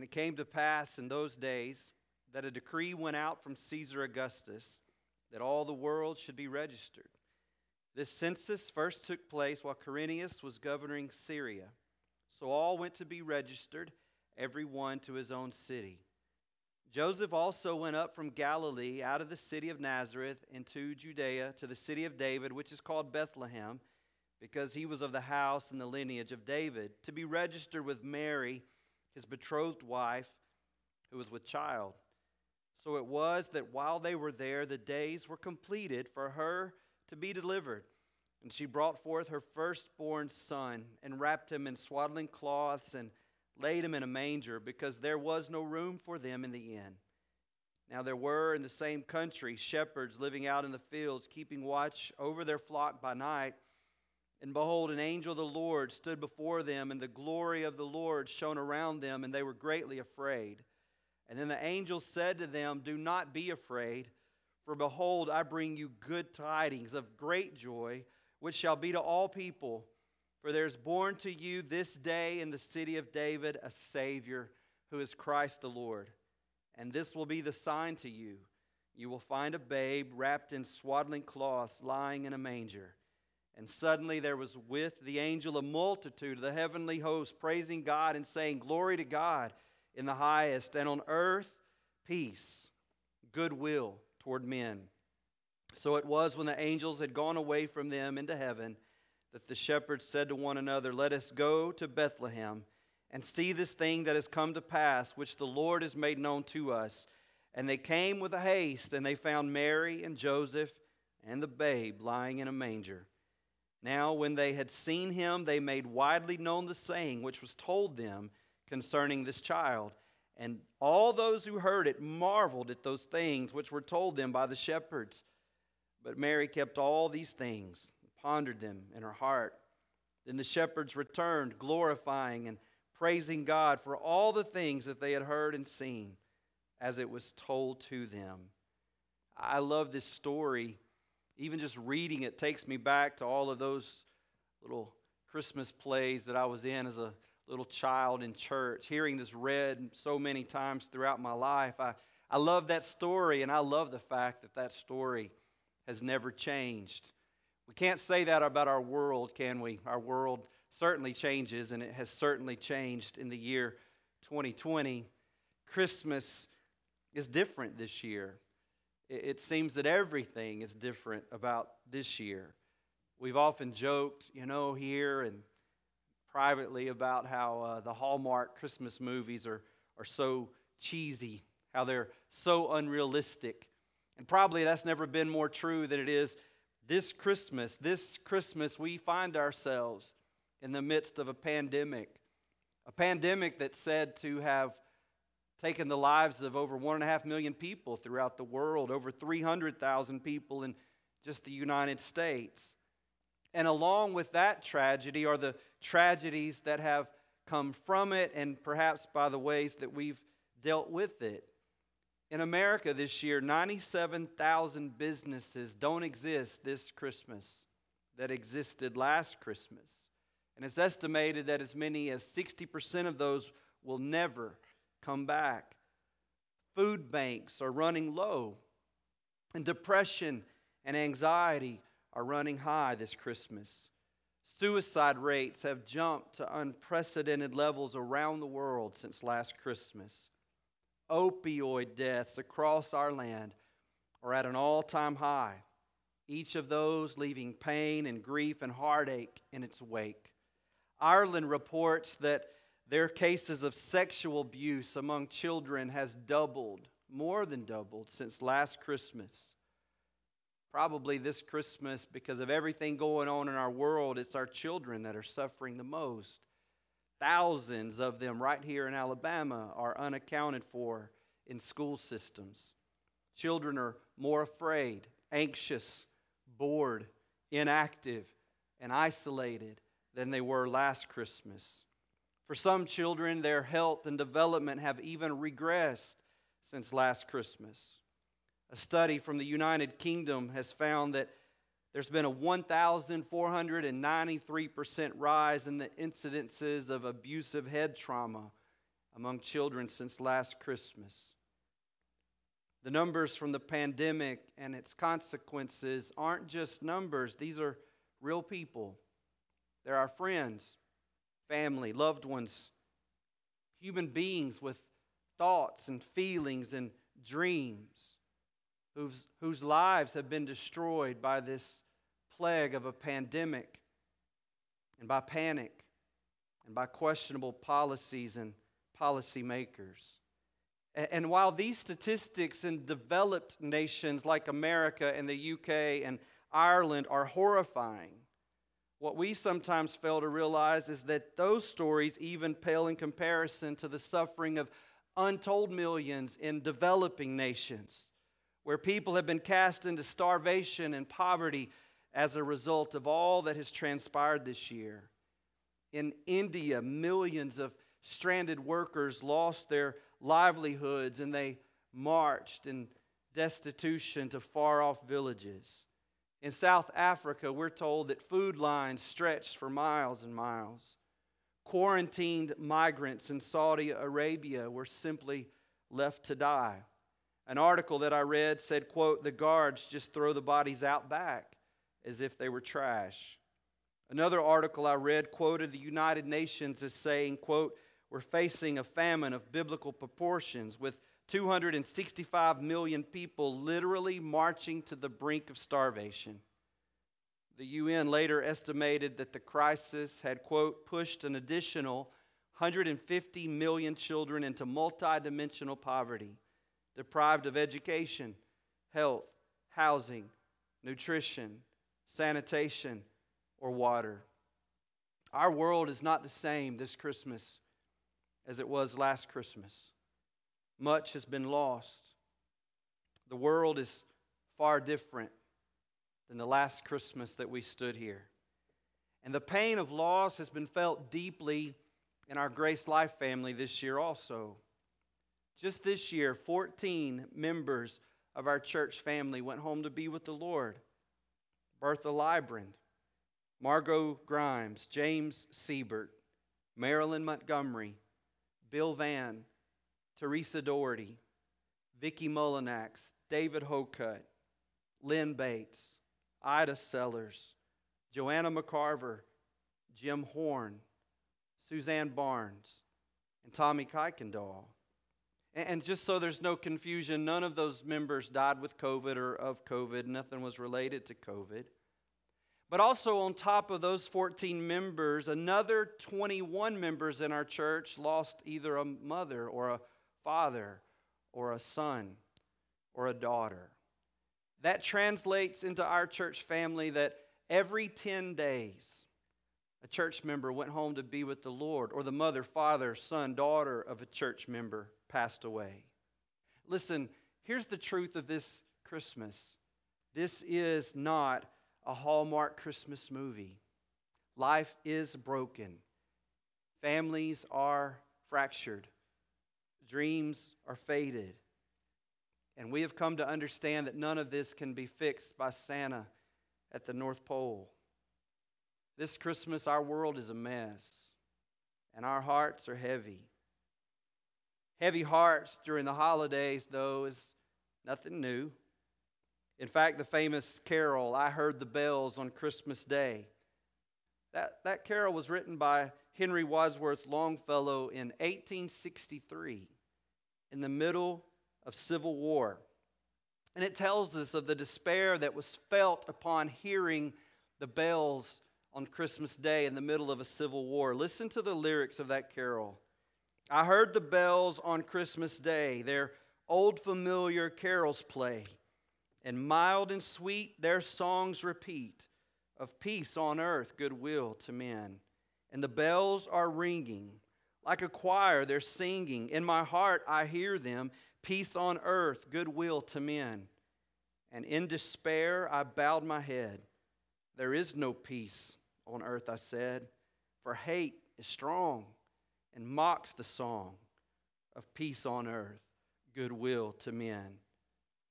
And it came to pass in those days that a decree went out from Caesar Augustus that all the world should be registered. This census first took place while Quirinius was governing Syria. So all went to be registered, every one to his own city. Joseph also went up from Galilee out of the city of Nazareth into Judea to the city of David, which is called Bethlehem, because he was of the house and the lineage of David, to be registered with Mary, his betrothed wife, who was with child. So it was that while they were there, the days were completed for her to be delivered. And she brought forth her firstborn son and wrapped him in swaddling cloths and laid him in a manger because there was no room for them in the inn. Now there were in the same country shepherds living out in the fields, keeping watch over their flock by night. And behold, an angel of the Lord stood before them, and the glory of the Lord shone around them, and they were greatly afraid. And then the angel said to them, Do not be afraid, for behold, I bring you good tidings of great joy, which shall be to all people. For there is born to you this day in the city of David a Savior, who is Christ the Lord. And this will be the sign to you you will find a babe wrapped in swaddling cloths, lying in a manger. And suddenly there was with the angel a multitude of the heavenly host, praising God and saying, Glory to God in the highest, and on earth peace, goodwill toward men. So it was when the angels had gone away from them into heaven that the shepherds said to one another, Let us go to Bethlehem and see this thing that has come to pass, which the Lord has made known to us. And they came with a haste, and they found Mary and Joseph and the babe lying in a manger. Now, when they had seen him, they made widely known the saying which was told them concerning this child. And all those who heard it marveled at those things which were told them by the shepherds. But Mary kept all these things, pondered them in her heart. Then the shepherds returned, glorifying and praising God for all the things that they had heard and seen as it was told to them. I love this story. Even just reading it takes me back to all of those little Christmas plays that I was in as a little child in church, hearing this read so many times throughout my life. I, I love that story, and I love the fact that that story has never changed. We can't say that about our world, can we? Our world certainly changes, and it has certainly changed in the year 2020. Christmas is different this year. It, seems that everything is different about this year. We've often joked, you know, here and privately about how uh, the Hallmark Christmas movies are, are so cheesy, how they're so unrealistic. And probably that's never been more true than it is this Christmas. This Christmas, we find ourselves in the midst of a pandemic, a pandemic that's said to have taken the lives of over one and a half million people throughout the world, over 300,000 people in just the United States. And along with that tragedy are the tragedies that have come from it and perhaps by the ways that we've dealt with it. In America this year, 97,000 businesses don't exist this Christmas that existed last Christmas. And it's estimated that as many as 60% of those will never come back. Food banks are running low, and depression and anxiety are running high this Christmas. Suicide rates have jumped to unprecedented levels around the world since last Christmas. Opioid deaths across our land are at an all time high, each of those leaving pain and grief and heartache in its wake. Ireland reports that their cases of sexual abuse among children has doubled, more than doubled, since last Christmas. Probably this Christmas, because of everything going on in our world, it's our children that are suffering the most. Thousands of them right here in Alabama are unaccounted for in school systems. Children are more afraid, anxious, bored, inactive, and isolated than they were last Christmas. For some children, their health and development have even regressed since last Christmas. A study from the United Kingdom has found that there's been a 1,493% rise in the incidences of abusive head trauma among children since last Christmas. The numbers from the pandemic and its consequences aren't just numbers, these are real people. They're our friends, family, loved ones, human beings with thoughts and feelings and dreams whose, whose lives have been destroyed by this plague of a pandemic and by panic and by questionable policies and policymakers. And while these statistics in developed nations like America and the UK and Ireland are horrifying, what we sometimes fail to realize is that those stories even pale in comparison to the suffering of untold millions in developing nations, where people have been cast into starvation and poverty as a result of all that has transpired this year. In India, millions of stranded workers lost their livelihoods and they marched in destitution to far off villages. In South Africa, we're told that food lines stretched for miles and miles. Quarantined migrants in Saudi Arabia were simply left to die. An article that I read said, quote, the guards just throw the bodies out back as if they were trash. Another article I read quoted the United Nations as saying, quote, we're facing a famine of biblical proportions with 265 million people literally marching to the brink of starvation. The UN later estimated that the crisis had, quote, pushed an additional 150 million children into multidimensional poverty, deprived of education, health, housing, nutrition, sanitation, or water. Our world is not the same this Christmas as it was last Christmas. Much has been lost. The world is far different than the last Christmas that we stood here. And the pain of loss has been felt deeply in our Grace Life family this year also. Just this year, 14 members of our church family went home to be with the Lord. Bertha Librand, Margot Grimes, James Siebert, Marilyn Montgomery, Bill Van, Teresa Doherty, Vicki Mullinax, David Hocutt, Lynn Bates, Ida Sellers, Joanna McCarver, Jim Horn, Suzanne Barnes, and Tommy Kuykendall. And just so there's no confusion, none of those members died with COVID or of COVID. Nothing was related to COVID. But also, on top of those 14 members, another 21 members in our church lost either a mother or a father or a son or a daughter. That translates into our church family that every 10 days, a church member went home to be with the Lord, or the mother, father, son, daughter of a church member passed away. Listen, here's the truth of this Christmas this is not a Hallmark Christmas movie. Life is broken, families are fractured, dreams are faded. And we have come to understand that none of this can be fixed by Santa at the North Pole. This Christmas, our world is a mess, and our hearts are heavy. Heavy hearts during the holidays, though, is nothing new. In fact, the famous carol, I Heard the Bells on Christmas Day, that, that carol was written by Henry Wadsworth Longfellow in 1863 in the middle of Civil War. And it tells us of the despair that was felt upon hearing the bells on Christmas Day in the middle of a civil war. Listen to the lyrics of that carol. I heard the bells on Christmas Day, their old familiar carols play and mild and sweet their songs repeat of peace on earth, goodwill to men. And the bells are ringing. Like a choir, they're singing. In my heart, I hear them peace on earth, goodwill to men. And in despair, I bowed my head. There is no peace on earth, I said, for hate is strong and mocks the song of peace on earth, goodwill to men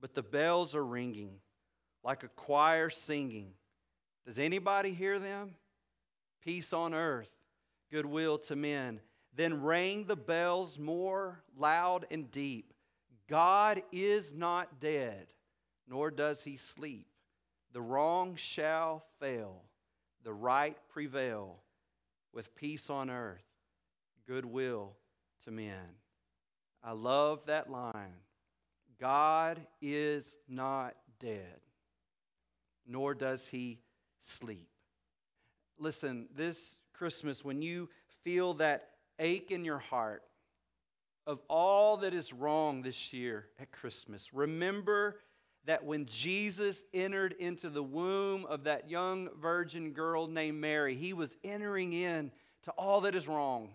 but the bells are ringing like a choir singing. Does anybody hear them? Peace on earth, goodwill to men. Then rang the bells more loud and deep. God is not dead, nor does he sleep. The wrong shall fail, the right prevail, with peace on earth, goodwill to men. I love that line. God is not dead, nor does he sleep. Listen, this Christmas, when you feel that ache in your heart of all that is wrong this year at Christmas, remember that when Jesus entered into the womb of that young virgin girl named Mary, he was entering in to all that is wrong.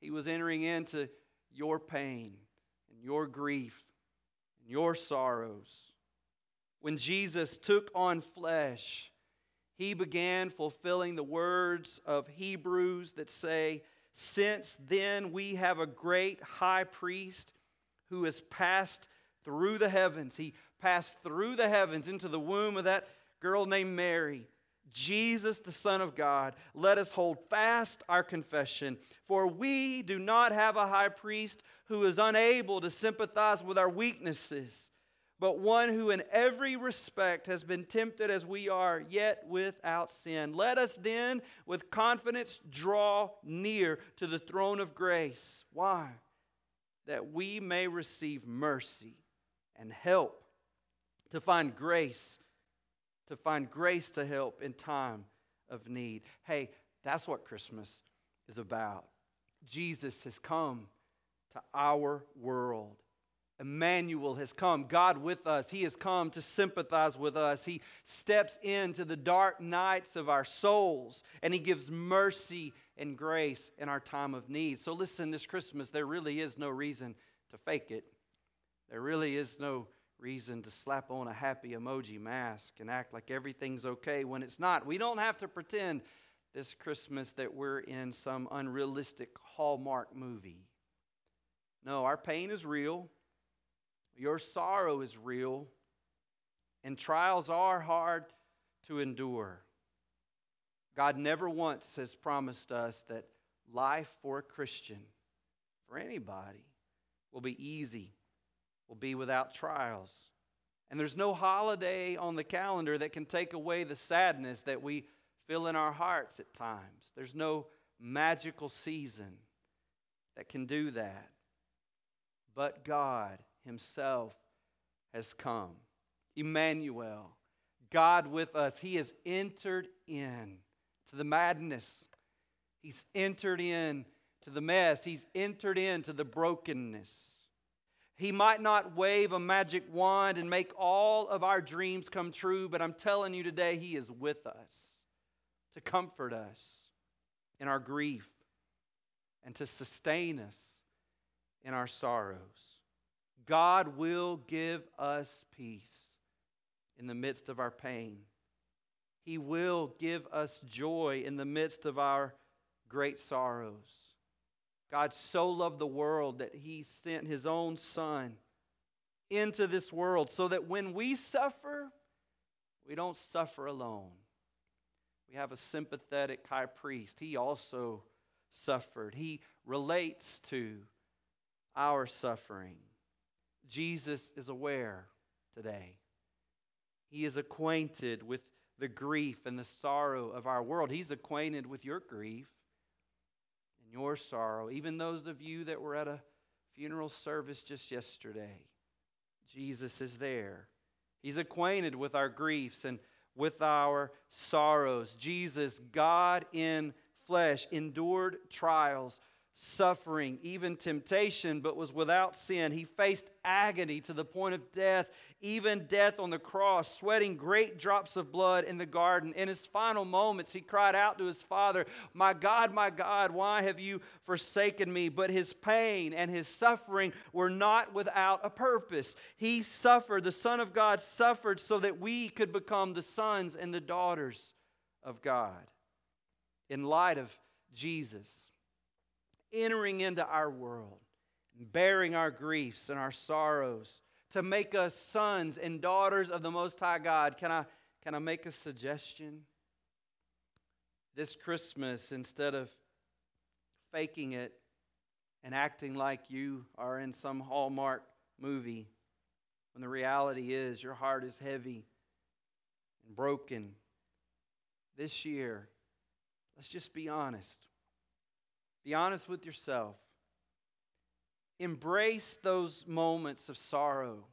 He was entering into your pain and your grief and your sorrows. When Jesus took on flesh, he began fulfilling the words of Hebrews that say, Since then we have a great high priest who has passed through the heavens. He passed through the heavens into the womb of that girl named Mary. Jesus, the Son of God, let us hold fast our confession. For we do not have a high priest who is unable to sympathize with our weaknesses but one who in every respect has been tempted as we are, yet without sin. Let us then, with confidence, draw near to the throne of grace. Why? That we may receive mercy and help to find grace, to find grace to help in time of need. Hey, that's what Christmas is about. Jesus has come to our world Emmanuel has come, God with us. He has come to sympathize with us. He steps into the dark nights of our souls and He gives mercy and grace in our time of need. So, listen, this Christmas, there really is no reason to fake it. There really is no reason to slap on a happy emoji mask and act like everything's okay when it's not. We don't have to pretend this Christmas that we're in some unrealistic Hallmark movie. No, our pain is real. Your sorrow is real, and trials are hard to endure. God never once has promised us that life for a Christian, for anybody, will be easy, will be without trials. And there's no holiday on the calendar that can take away the sadness that we feel in our hearts at times. There's no magical season that can do that. But God himself has come. Emmanuel, God with us. He has entered in to the madness. He's entered in to the mess. He's entered into the brokenness. He might not wave a magic wand and make all of our dreams come true, but I'm telling you today, He is with us to comfort us in our grief and to sustain us in our sorrows. God will give us peace in the midst of our pain. He will give us joy in the midst of our great sorrows. God so loved the world that he sent his own son into this world so that when we suffer, we don't suffer alone. We have a sympathetic high priest. He also suffered. He relates to our suffering. Jesus is aware today. He is acquainted with the grief and the sorrow of our world. He's acquainted with your grief and your sorrow. Even those of you that were at a funeral service just yesterday, Jesus is there. He's acquainted with our griefs and with our sorrows. Jesus, God in flesh, endured trials suffering, even temptation, but was without sin. He faced agony to the point of death, even death on the cross, sweating great drops of blood in the garden. In his final moments, he cried out to his Father, My God, my God, why have you forsaken me? But his pain and his suffering were not without a purpose. He suffered, the Son of God suffered so that we could become the sons and the daughters of God. In light of Jesus, entering into our world, bearing our griefs and our sorrows to make us sons and daughters of the Most High God. Can I, can I make a suggestion? This Christmas, instead of faking it and acting like you are in some Hallmark movie when the reality is your heart is heavy and broken. This year, let's just be honest. Be honest with yourself. Embrace those moments of sorrow.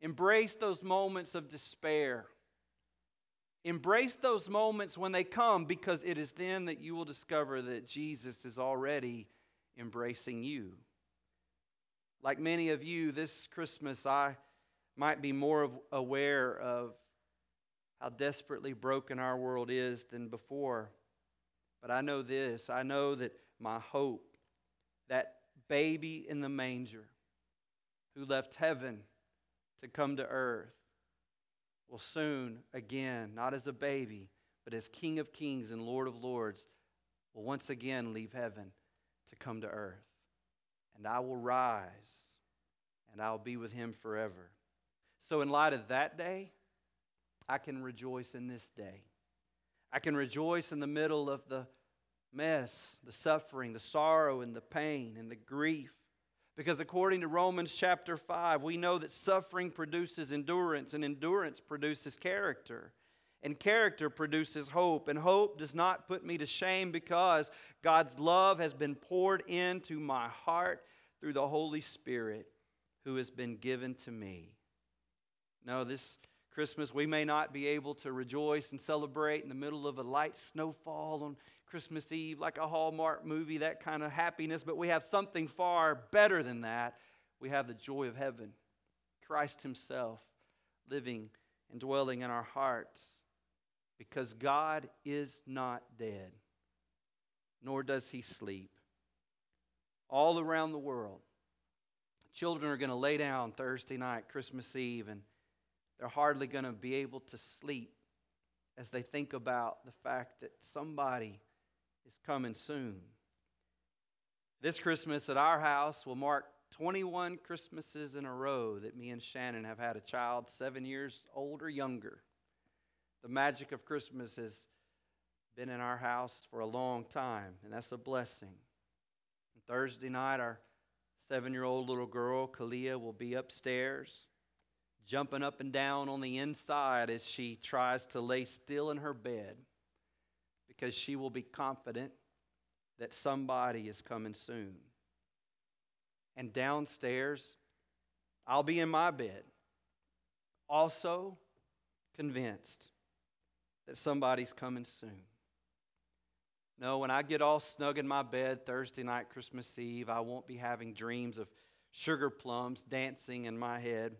Embrace those moments of despair. Embrace those moments when they come because it is then that you will discover that Jesus is already embracing you. Like many of you, this Christmas, I might be more aware of how desperately broken our world is than before. But I know this I know that my hope, that baby in the manger who left heaven to come to earth, will soon again, not as a baby, but as King of Kings and Lord of Lords, will once again leave heaven to come to earth. And I will rise and I'll be with him forever. So, in light of that day, I can rejoice in this day. I can rejoice in the middle of the mess, the suffering, the sorrow, and the pain and the grief. Because according to Romans chapter 5, we know that suffering produces endurance, and endurance produces character. And character produces hope, and hope does not put me to shame because God's love has been poured into my heart through the Holy Spirit who has been given to me. No, this Christmas, we may not be able to rejoice and celebrate in the middle of a light snowfall on Christmas Eve like a Hallmark movie, that kind of happiness, but we have something far better than that. We have the joy of heaven, Christ Himself living and dwelling in our hearts because God is not dead, nor does He sleep. All around the world, children are going to lay down Thursday night, Christmas Eve, and they're hardly going to be able to sleep as they think about the fact that somebody is coming soon. This Christmas at our house will mark 21 Christmases in a row that me and Shannon have had a child seven years old or younger. The magic of Christmas has been in our house for a long time, and that's a blessing. And Thursday night, our seven year old little girl, Kalia, will be upstairs jumping up and down on the inside as she tries to lay still in her bed because she will be confident that somebody is coming soon. And downstairs, I'll be in my bed, also convinced that somebody's coming soon. No, when I get all snug in my bed Thursday night, Christmas Eve, I won't be having dreams of sugar plums dancing in my head.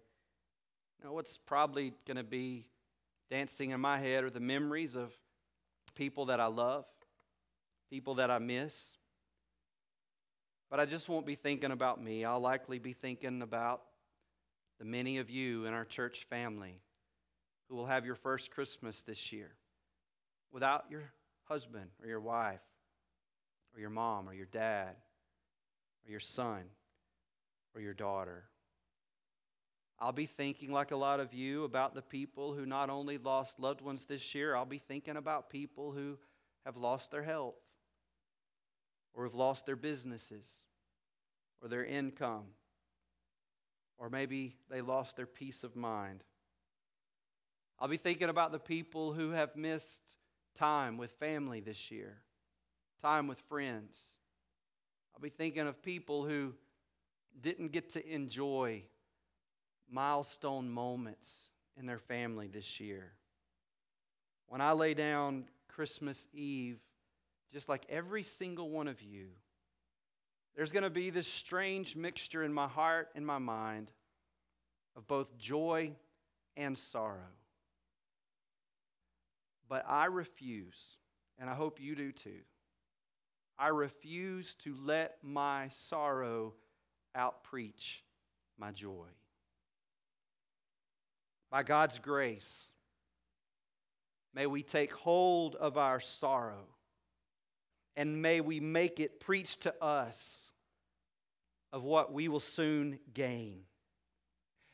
Now, what's probably going to be dancing in my head are the memories of people that I love, people that I miss. But I just won't be thinking about me. I'll likely be thinking about the many of you in our church family who will have your first Christmas this year without your husband or your wife or your mom or your dad or your son or your daughter. I'll be thinking, like a lot of you, about the people who not only lost loved ones this year, I'll be thinking about people who have lost their health or have lost their businesses or their income or maybe they lost their peace of mind. I'll be thinking about the people who have missed time with family this year, time with friends. I'll be thinking of people who didn't get to enjoy milestone moments in their family this year. When I lay down Christmas Eve, just like every single one of you, there's going to be this strange mixture in my heart and my mind of both joy and sorrow. But I refuse, and I hope you do too. I refuse to let my sorrow outpreach my joy by God's grace, may we take hold of our sorrow and may we make it preach to us of what we will soon gain.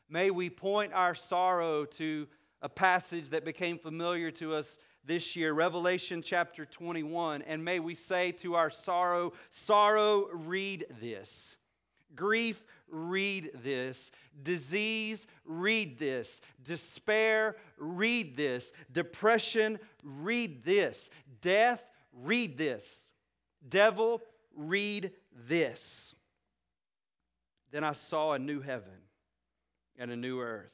May we point our sorrow to a passage that became familiar to us this year, Revelation chapter 21. And may we say to our sorrow, Sorrow, read this. Grief, read this. Disease, read this. Despair, read this. Depression, read this. Death, read this. Devil, read this. Then I saw a new heaven and a new earth.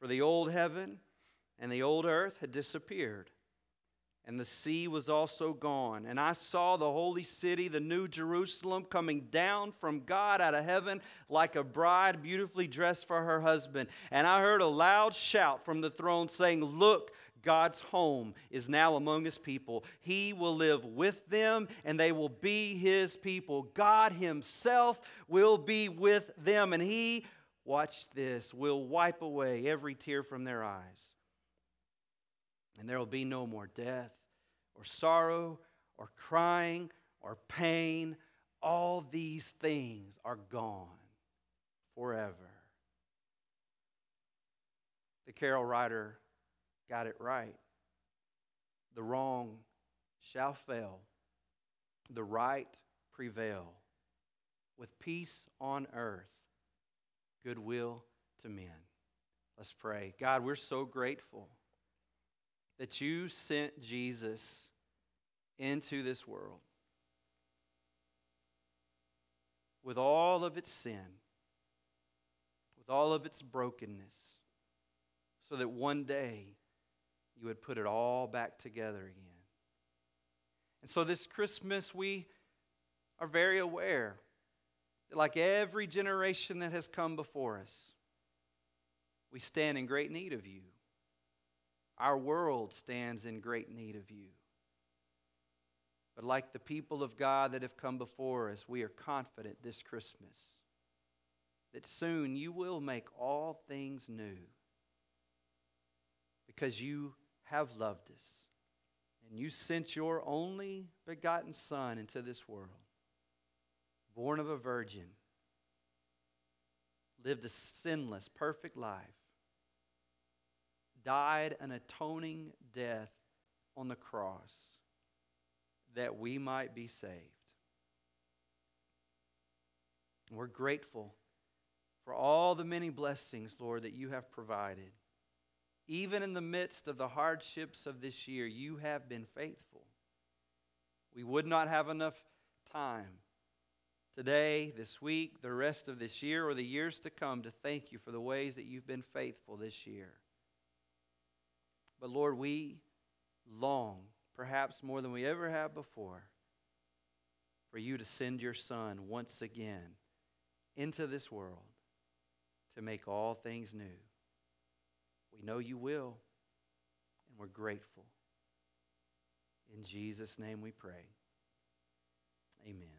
For the old heaven and the old earth had disappeared, and the sea was also gone. And I saw the holy city, the new Jerusalem, coming down from God out of heaven like a bride beautifully dressed for her husband. And I heard a loud shout from the throne saying, Look, God's home is now among his people. He will live with them and they will be his people. God himself will be with them and he, watch this, will wipe away every tear from their eyes. And there will be no more death or sorrow or crying or pain. All these things are gone forever. The carol writer got it right. The wrong shall fail, the right prevail. With peace on earth, goodwill to men. Let's pray. God, we're so grateful that you sent Jesus into this world with all of its sin, with all of its brokenness, so that one day you would put it all back together again. And so this Christmas, we are very aware that, like every generation that has come before us, we stand in great need of you. Our world stands in great need of you. But like the people of God that have come before us, we are confident this Christmas that soon you will make all things new because you have loved us and you sent your only begotten Son into this world, born of a virgin, lived a sinless, perfect life died an atoning death on the cross that we might be saved. We're grateful for all the many blessings, Lord, that you have provided. Even in the midst of the hardships of this year, you have been faithful. We would not have enough time today, this week, the rest of this year, or the years to come to thank you for the ways that you've been faithful this year. But Lord, we long, perhaps more than we ever have before, for you to send your Son once again into this world to make all things new. We know you will, and we're grateful. In Jesus' name we pray. Amen.